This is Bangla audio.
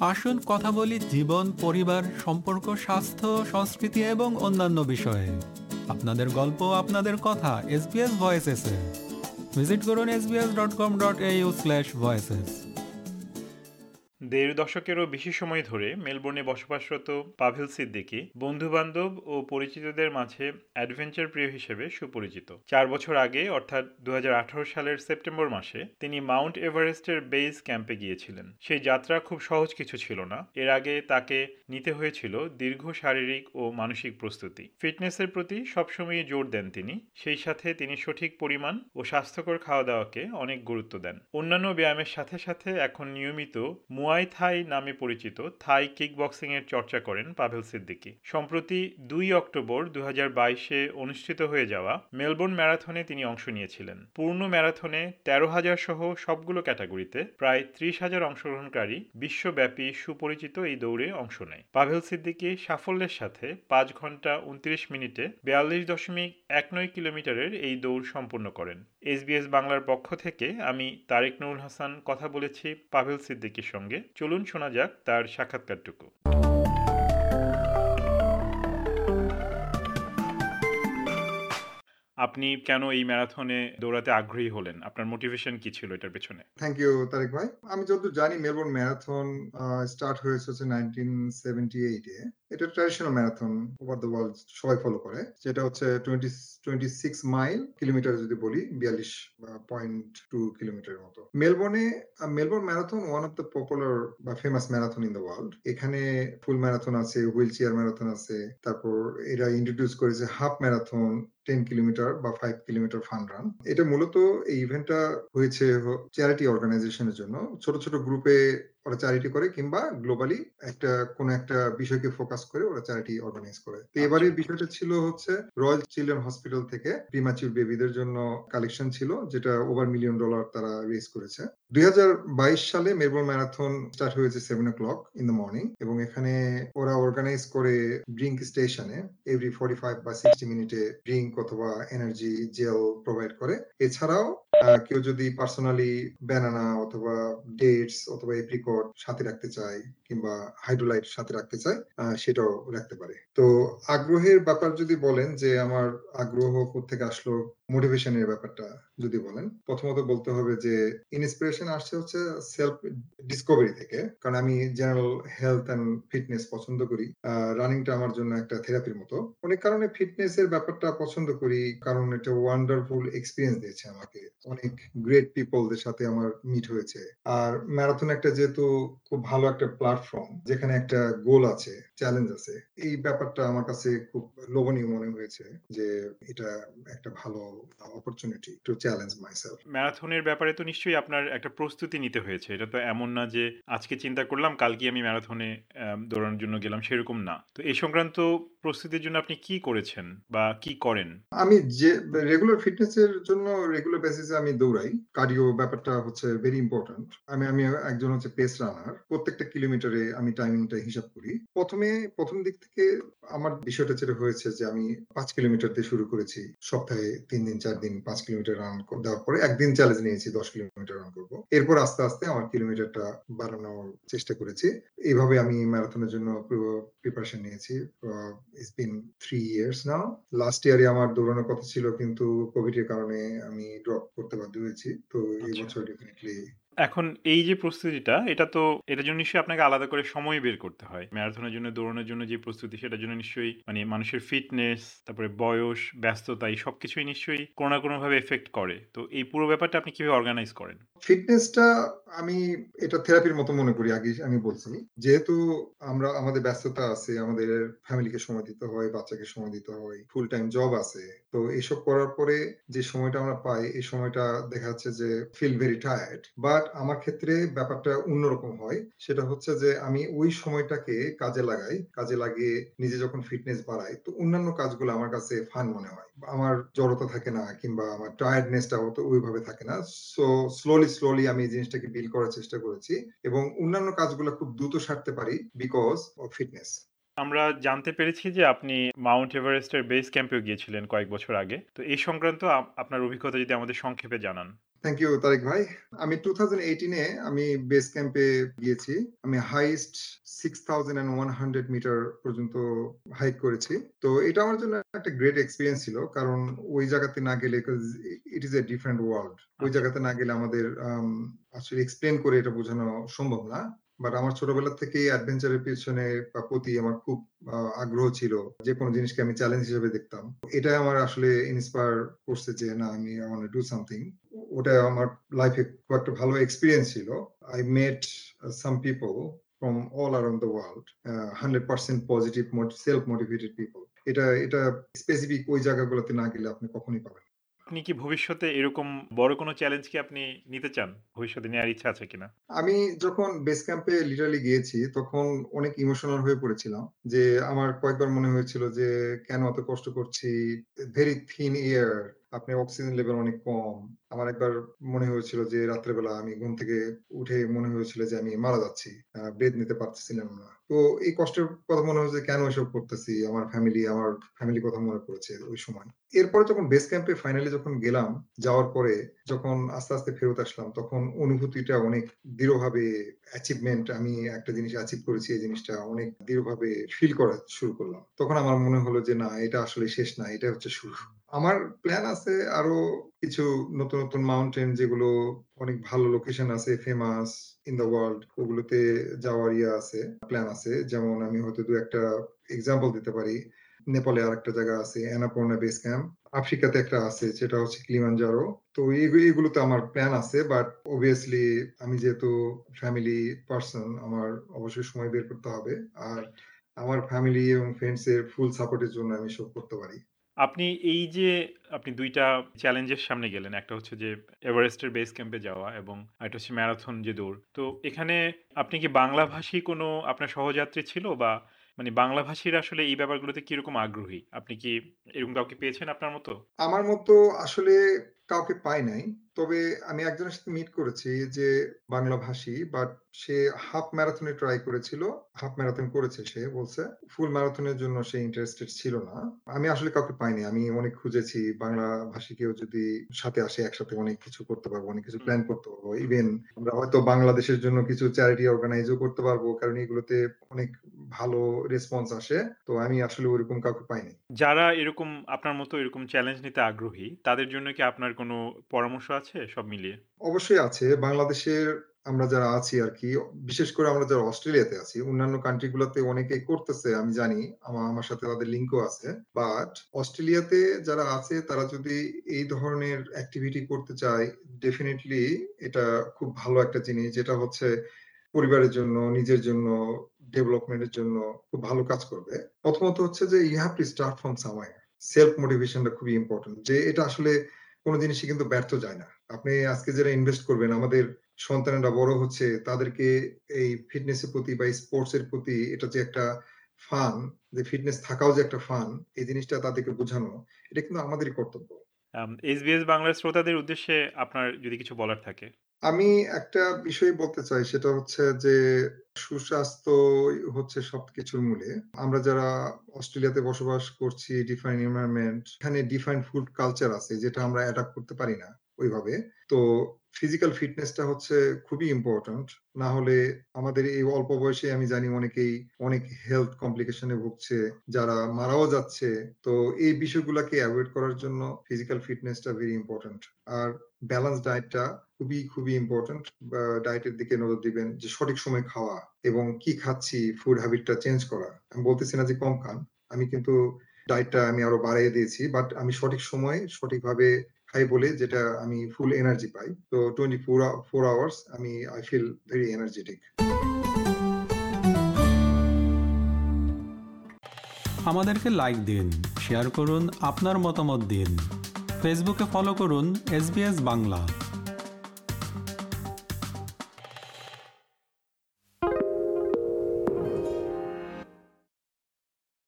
আসুন কথা বলি জীবন, পরিবার, সম্পর্ক, স্বাস্থ্য, সংস্কৃতি এবং অন্যান্য বিষয়ে। আপনাদের গল্প, আপনাদের কথা এসবিএস ভয়েসেসে ভিজিট করুন SBS dot com dot A U slash voices দেড় দশকেরও বেশি সময় ধরে মেলবোর্নে বসবাসরত পাভেল সিদ্দিকী বন্ধুবান্ধব ও পরিচিতদের মাঝে অ্যাডভেঞ্চার প্রিয় হিসেবে সুপরিচিত। চার বছর আগে, অর্থাৎ দু হাজার আঠারো সালের সেপ্টেম্বর মাসে, তিনি মাউন্ট এভারেস্টের বেস ক্যাম্পে গিয়েছিলেন। সেই যাত্রা খুব সহজ কিছু ছিল না। এর আগে তাকে নিতে হয়েছিল দীর্ঘ শারীরিক ও মানসিক প্রস্তুতি। ফিটনেসের প্রতি সবসময় জোর দেন তিনি। সেই সাথে তিনি সঠিক পরিমাণ ও স্বাস্থ্যকর খাওয়া দাওয়াকে অনেক গুরুত্ব দেন। অন্যান্য ব্যায়ামের সাথে সাথে এখন নিয়মিত মুয়াই থাই নামে পরিচিত থাই কিক বক্সিং এর চর্চা করেন পাভেল সিদ্দিকী। সম্প্রতি দুই অক্টোবর দু বাইশে অনুষ্ঠিত হয়ে যাওয়া মেলবোর্ন ম্যারাথনে তিনি অংশ নিয়েছিলেন। পূর্ণ ম্যারাথনে তেরো হাজার সহ সবগুলো ক্যাটাগরিতে প্রায় ত্রিশ হাজার অংশগ্রহণকারী বিশ্বব্যাপী সুপরিচিত এই দৌড়ে অংশ নেয়। পাভেল সিদ্দিকী সাফল্যের সাথে পাঁচ ঘণ্টা উনত্রিশ মিনিটে বিয়াল্লিশ দশমিক এক নয় কিলোমিটারের এই দৌড় সম্পন্ন করেন। এসবিএস বাংলার পক্ষ থেকে আমি তারেক নুরুল হাসান কথা বলেছি পাভেল সিদ্দিকীর সঙ্গে। চলুন শোনা যাক তার সাক্ষাৎকারটুকু। আপনি কেন এই ম্যারাথনে দৌড়াতে আগ্রহী হলেন? আপনার মোটিভেশন কি ছিল এটার পেছনে? থ্যাংক ইউ তারেক ভাই। আমি যতদূর জানি মেলবোর্ন ম্যারাথন স্টার্ট হয়েছে হচ্ছে নাইনটিন সেভেন্টি এটা traditional marathon over the world সবাই ফলো করে। যেটা হচ্ছে twenty twenty six mile kilometre যদি বলি, বিয়াল্লিশ পয়েন্ট টু কিলোমিটারের মতো। মেলবোর্নে Melbourne marathon one of the popular বা famous marathon in the world এখানে ফুল ম্যারাথন আছে হুইল চেয়ার ম্যারাথন আছে। তারপর এরা ইন্ট্রোডিউস করেছে হাফ ম্যারাথন টেন কিলোমিটার বা ফাইভ কিলোমিটার ফান রান এটা মূলত এই ইভেন্টটা হয়েছে চ্যারিটি অর্গানাইজেশনের জন্য। ছোট ছোট গ্রুপে ওরা চ্যারিটি করে কিংবা গ্লোবালি একটা কোন একটা বিষয়কে ফোকাস করে ওরা চ্যারিটি অর্গানাইজ করে। তো এবারে বিষয়টা ছিল হচ্ছে রয়্যাল চিলড্রেন হসপিটাল থেকে প্রিমাচিউর বেবিদের জন্য কালেকশন ছিল যেটা ওভার মিলিয়ন ডলার তারা রেজ করেছে। দুই সালে মেলবোর্ন ম্যারাথন স্টার্ট হয়েছে seven o'clock in the morning এবং এখানে ওরা অর্গানাইজ করে ড্রিঙ্ক স্টেশনে এভরি ফর্টি ফাইভ বা সিক্সটি মিনিটে ড্রিঙ্ক অথবা এনার্জি জেল প্রোভাইড করে। এছাড়াও কেউ যদি পার্সোনালি ব্যানানা অথবা ডেটস অথবা এপ্রিকট সাথে রাখতে চায় কিংবা হাইড্রোলাইট সাথে রাখতে চায় সেটাও রাখতে পারে। তো আগ্রহের ব্যাপার যদি বলেন যে, আমার আগ্রহ থেকে আসলো মোটিভেশনের ব্যাপারটা যদি বলেন, প্রথমত বলতে হবে যে ইন্সপিরেশন আসছে হচ্ছে সেলফ ডিসকভারি থেকে। কারণ আমি জেনারেল হেলথ অ্যান্ড ফিটনেস পছন্দ করি। রানিংটা আমার জন্য একটা থেরাপির মতো। অনেক কারণে ফিটনেস এর ব্যাপারটা পছন্দ করি, কারণ এটা ওয়ান্ডারফুল এক্সপিরিয়েন্স দিয়েছে আমাকে। অনেক গ্রেট পিপলদের সাথে আমার মিট হয়েছে। আর ম্যারাথন একটা যেহেতু খুব ভালো একটা প্ল্যাটফর্ম যেখানে একটা গোল আছে চ্যালেঞ্জ আছে এই ব্যাপারটা আমার কাছে খুব লোভনীয় মনে হয়েছে যে এটা একটা ভালো অপরচুনিটি টু চ্যালেঞ্জ মাইসেলফ ম্যারাথনের ব্যাপারে তো নিশ্চয়ই আপনার একটা প্রস্তুতি নিতে হয়েছে। এটা তো এমন না যে আজকে চিন্তা করলাম কালকে আমি ম্যারাথনে দৌড়ানোর জন্য গেলাম সেরকম না। তো এই সংক্রান্ত প্রস্তুতির জন্য আপনি কি করেছেন বা কি করেন? আমি যে রেগুলার ফিটনেস এর জন্য রেগুলার বেসিসে আমি দৌড়াই। কার্ডিও ব্যাপারটা হচ্ছে ভেরি ইম্পর্টেন্ট আমি আমি একজন হচ্ছে পেস রানার প্রত্যেকটা কিলোমিটারে আমি টাইমিংটা হিসাব করি। প্রথমে প্রথম দিক থেকে আমার বিষয়টা যেটা হয়েছে যে আমি পাঁচ কিলোমিটার দিয়ে শুরু করেছি। সপ্তাহে তিন দিন চার দিন পাঁচ কিলোমিটার রান দেওয়ার পরে একদিন চ্যালেঞ্জ নিয়েছি দশ কিলোমিটার রান করব। এরপর আস্তে আস্তে আমার কিলোমিটারটা বাড়ানোর চেষ্টা করেছি। এইভাবে আমি ম্যারাথনের জন্য প্রিপারেশন নিয়েছি। It's been three years now last ইয়ারে আমার দৌড়ানোর কথা ছিল কিন্তু কোভিড এর কারণে আমি ড্রপ করতে বাধ্য হয়েছি। তো এই আচ্ছা। বছর ডেফিনেটলি এখন এই যে প্রস্তুতিটা, এটা তো এটার জন্য নিশ্চয়ই আপনাকে আলাদা করে সময় বের করতে হয়। ম্যারাথনের জন্য, দৌড়ানোর জন্য যে প্রস্তুতি, সেটার জন্য নিশ্চয়ই মানে মানুষের ফিটনেস, তারপরে বয়স, ব্যস্ততা, এই সবকিছুই নিশ্চয়ই কোনো না কোনো ভাবে এফেক্ট করে। তো এই পুরো ব্যাপারটা আপনি কীভাবে অর্গানাইজ করেন? ফিটনেসটা আমি এটা থেরাপির মতো মনে করি, আগে আমি বলছি। যেহেতু আমরা, আমাদের ব্যস্ততা আছে, আমাদের ফ্যামিলিকে সময় দিতে হয়, বাচ্চাকে সময় দিতে হয় ফুল টাইম জব আছে তো এইসব করার পরে যে সময়টা আমরা পাই, এই সময়টা দেখা যাচ্ছে যে ফিল ভেরি টায়ার্ড বাট আমার ক্ষেত্রে ব্যাপারটা অন্যরকম হয়। সেটা হচ্ছে যে আমি ওই সময়টাকে কাজে লাগাই। কাজে লাগিয়ে নিজে যখন ফিটনেস বাড়াই, তো অন্যান্য কাজগুলো আমার কাছে ফান মনে হয়। আমার জড়তা থাকে না কিংবা আমার টায়ার্ডনেসটা হতো ওইভাবে থাকে না। সো স্লোলি স্লোলি আমি এই জিনিসটাকে বিল করার চেষ্টা করেছি এবং অন্যান্য কাজগুলো খুব দ্রুত সারতে পারি বিকজ অফ ফিটনেস আমরা জানতে পেরেছি যে আপনি মাউন্ট এভারেস্টের বেস ক্যাম্পেও গিয়েছিলেন কয়েক বছর আগে। তো এই সংক্রান্ত আপনার অভিজ্ঞতা যদি আমাদের সংক্ষেপে জানান। থ্যাংক ইউ তারেক ভাই। আমি টু থাউজেন্ড এইটিনে আমি বেস ক্যাম্পে গিয়েছি। আমি highest six thousand and one hundred metre পর্যন্ত হাইক করেছি। তো এটা আমার জন্য একটা গ্রেট এক্সপিরিয়েন্স ছিল কারণ ওই জায়গাতে না গেলে it is a different world ওই জায়গাতে না গেলে আমাদের um, আসলে এক্সপ্লেন করে এটা বোঝানো সম্ভব না। বাট আমার ছোটবেলা থেকে অ্যাডভেঞ্চারের পিছনে বা প্রতি আমার খুব আগ্রহ ছিল যে কোনো জিনিসকে আমি চ্যালেঞ্জ হিসেবে দেখতাম। এটাই আমার আসলে ইন্সপায়ার করছে যে না, আমি আমার ডু সামথিং ওটা আমার লাইফে খুব একটা ভালো এক্সপিরিয়েন্স ছিল। I met some people from all around the world hundred percent positive self motivated people এটা এটা স্পেসিফিক ওই জায়গাগুলোতে না গেলে আপনি কখনই পাবেন আপনি কি ভবিষ্যতে এরকম বড় কোনো চ্যালেঞ্জ কি আপনি নিতে চান? ভবিষ্যতে নেওয়ার ইচ্ছা আছে কিনা? আমি যখন বেস ক্যাম্পে লিটারালি গিয়েছি, তখন অনেক ইমোশনাল হয়ে পড়েছিলাম যে আমার কয়েকবার মনে হয়েছিল যে কেন এত কষ্ট করছি ভেরি থিন এয়ার আপনি অক্সিজেন লেভেল অনেক কম। আমার একবার মনে হয়েছিল যে রাত্রেবেলা আমি ঘুম থেকে উঠে মনে হয়েছিল যে আমি মারা যাচ্ছি ব্রেথ নিতে পারতেছিলাম না। তো এই কষ্টের কথা মনে হয়েছে কেন এসব করতেছি? আমার ফ্যামিলি আমার ফ্যামিলি কথা মনে পড়েছে ওই সময়। এরপরে যখন বেস ক্যাম্পে ফাইনালি যখন গেলাম, যাওয়ার পরে যখন আস্তে আস্তে ফেরত আসলাম, তখন অনুভূতিটা অনেক দৃঢ়ভাবে অ্যাচিভমেন্ট আমি একটা জিনিস অ্যাচিভ করেছি, এই জিনিসটা অনেক দৃঢ়ভাবে ফিল করা শুরু করলাম। তখন আমার মনে হলো যে না, এটা আসলে শেষ না, এটা হচ্ছে শুরু। আমার প্ল্যান আছে আরও কিছু নতুন নতুন মাউন্টেন যেগুলো অনেক ভালো লোকেশন আছে ফেমাস ইন দ্য ওয়ার্ল্ড ওগুলোতে যাওয়ার ইয়ে আছে প্ল্যান আছে। যেমন আমি হয়তো দু একটা এক্সাম্পল দিতে পারি। নেপালে আর একটা জায়গা আছে অ্যানাপর্ণা বেস ক্যাম্প আফ্রিকাতে একটা আছে, সেটা হচ্ছে ক্লিমানজারো তো এগুলোতে আমার প্ল্যান আছে বাট অবভিয়াসলি আমি যেহেতু ফ্যামিলি পার্সন আমার অবশ্যই সময় বের করতে হবে। আর আমার ফ্যামিলি এবং ফ্রেন্ডস এর ফুল সাপোর্টের জন্য আমি সব করতে পারি। আপনি এই যে আপনি দুইটা চ্যালেঞ্জের সামনে গেলেন, একটা হচ্ছে যে এভারেস্টের বেস ক্যাম্পে যাওয়া এবং একটা হচ্ছে ম্যারাথন যে দৌড়। তো এখানে আপনি কি বাংলাভাষী কোনো আপনার সহযাত্রী ছিল বা মানে বাংলাভাষীর আসলে এই ব্যাপারগুলোতে কীরকম আগ্রহী? আপনি কি এরকম কাউকে পেয়েছেন আপনার মতো? আমার মতো আসলে কাউকে পাই নাই। তবে আমি একজনের সাথে মিট করেছি যে বাংলা ভাষী বাট সে হাফ ম্যারাথনে ট্রাই করেছিল হাফ ম্যারাথন করেছে সে বলছে। ফুল ম্যারাথনের জন্য সে ইন্টারেস্টেড ছিল না। আমি আসলে কাউকে পাইনি আমি অনেক খুঁজেছি। বাংলা ভাষী কেউ যদি সাথে আসে একসাথে অনেক কিছু করতে পারব অনেক কিছু প্ল্যান করতে পারব। ইভেন আমরা হয়তো বাংলাদেশের জন্য কিছু চ্যারিটি অর্গানাইজও করতে পারব কারণ এগুলোতে অনেক ভালো রেসপন্স আসে তো আমি আসলে ওইরকম কাউকে পাইনি। যারা এরকম আপনার মতো এরকম চ্যালেঞ্জ নিতে আগ্রহী তাদের জন্য কি আপনার কোনো পরামর্শ আছে সব মিলিয়ে? অবশ্যই আছে। বাংলাদেশের আমরা যারা আছি আর কি বিশেষ করে আমরা যারা অস্ট্রেলিয়াতে আছি অন্যান্য কান্ট্রি গুলোতে অনেকে করতেছে আমি জানি আমার আমার সাথে তাদের লিঙ্কও আছে। বাট অস্ট্রেলিয়াতে যারা আছে তারা যদি এই ধরনের অ্যাক্টিভিটি করতে চায় ডেফিনেটলি এটা খুব ভালো একটা জিনিস যেটা হচ্ছে পরিবারের জন্য নিজের জন্য ডেভেলপমেন্টের জন্য খুব ভালো কাজ করবে। প্রথমত হচ্ছে যে you have to start from সামাই সেলফ মোটিভেশনটা খুবই ইম্পর্টেন্ট যে এটা আসলে কোনো জিনিসই কিন্তু ব্যর্থ যায় না। আপনি আজকে যারা ইনভেস্ট করবেন, আমাদের সন্তানেরা বড় হচ্ছে, তাদেরকে এই ফিটনেসের প্রতি বা স্পোর্টস এর প্রতি এটা যে একটা ফান যে ফিটনেস থাকাও যে একটা ফান এই জিনিসটা তাদেরকে বোঝানো, এটা কিন্তু আমাদেরই কর্তব্য। এসবিএস বাংলার শ্রোতাদের উদ্দেশ্যে আপনার যদি কিছু বলার থাকে। আমি একটা বিষয় বলতে চাই, সেটা হচ্ছে যে, সুস্বাস্থ্য হচ্ছে সবকিছুর মূলে। আমরা যারা অস্ট্রেলিয়াতে বসবাস করছি ডিফাইন এনভায়রনমেন্ট এখানে ডিফাইন ফুড কালচার আছে, যেটা আমরা অ্যাডাপ্ট করতে পারি না। ওইভাবে। তো ফিজিক্যাল ফিটনেসটা হচ্ছে খুবই ইম্পর্টেন্ট না হলে আমাদের এই অল্প বয়সে আমি জানি অনেকেই অনেক হেলথ কমপ্লিকেশনে ভুগছে, যারা মারাও যাচ্ছে। তো এই বিষয়গুলোকে অ্যাভয়েড করার জন্য ফিজিক্যাল ফিটনেসটা ভেরি ইম্পর্টেন্ট আর ব্যালেন্স ডায়েটটা খুবই খুবই ইম্পর্টেন্ট ডায়েটের দিকে নজর দিবেন যে সঠিক সময় খাওয়া এবং কি খাচ্ছি ফুড হ্যাবিটটা চেঞ্জ করা। আমি বলতেছি না যে কম খান। আমি কিন্তু ডায়েটটা আমি আরও বাড়িয়ে দিয়েছি বাট আমি সঠিক সময় সঠিকভাবে খাই বলে যেটা আমি ফুল এনার্জি পাই। তো টোয়েন্টি ফোর ফোর আওয়ার্স আমি আই ফিল ভেরি এনার্জেটিক আমাদেরকে লাইক দিন শেয়ার করুন, আপনার মতামত দিন। ফেসবুকে ফলো করুন এস বাংলা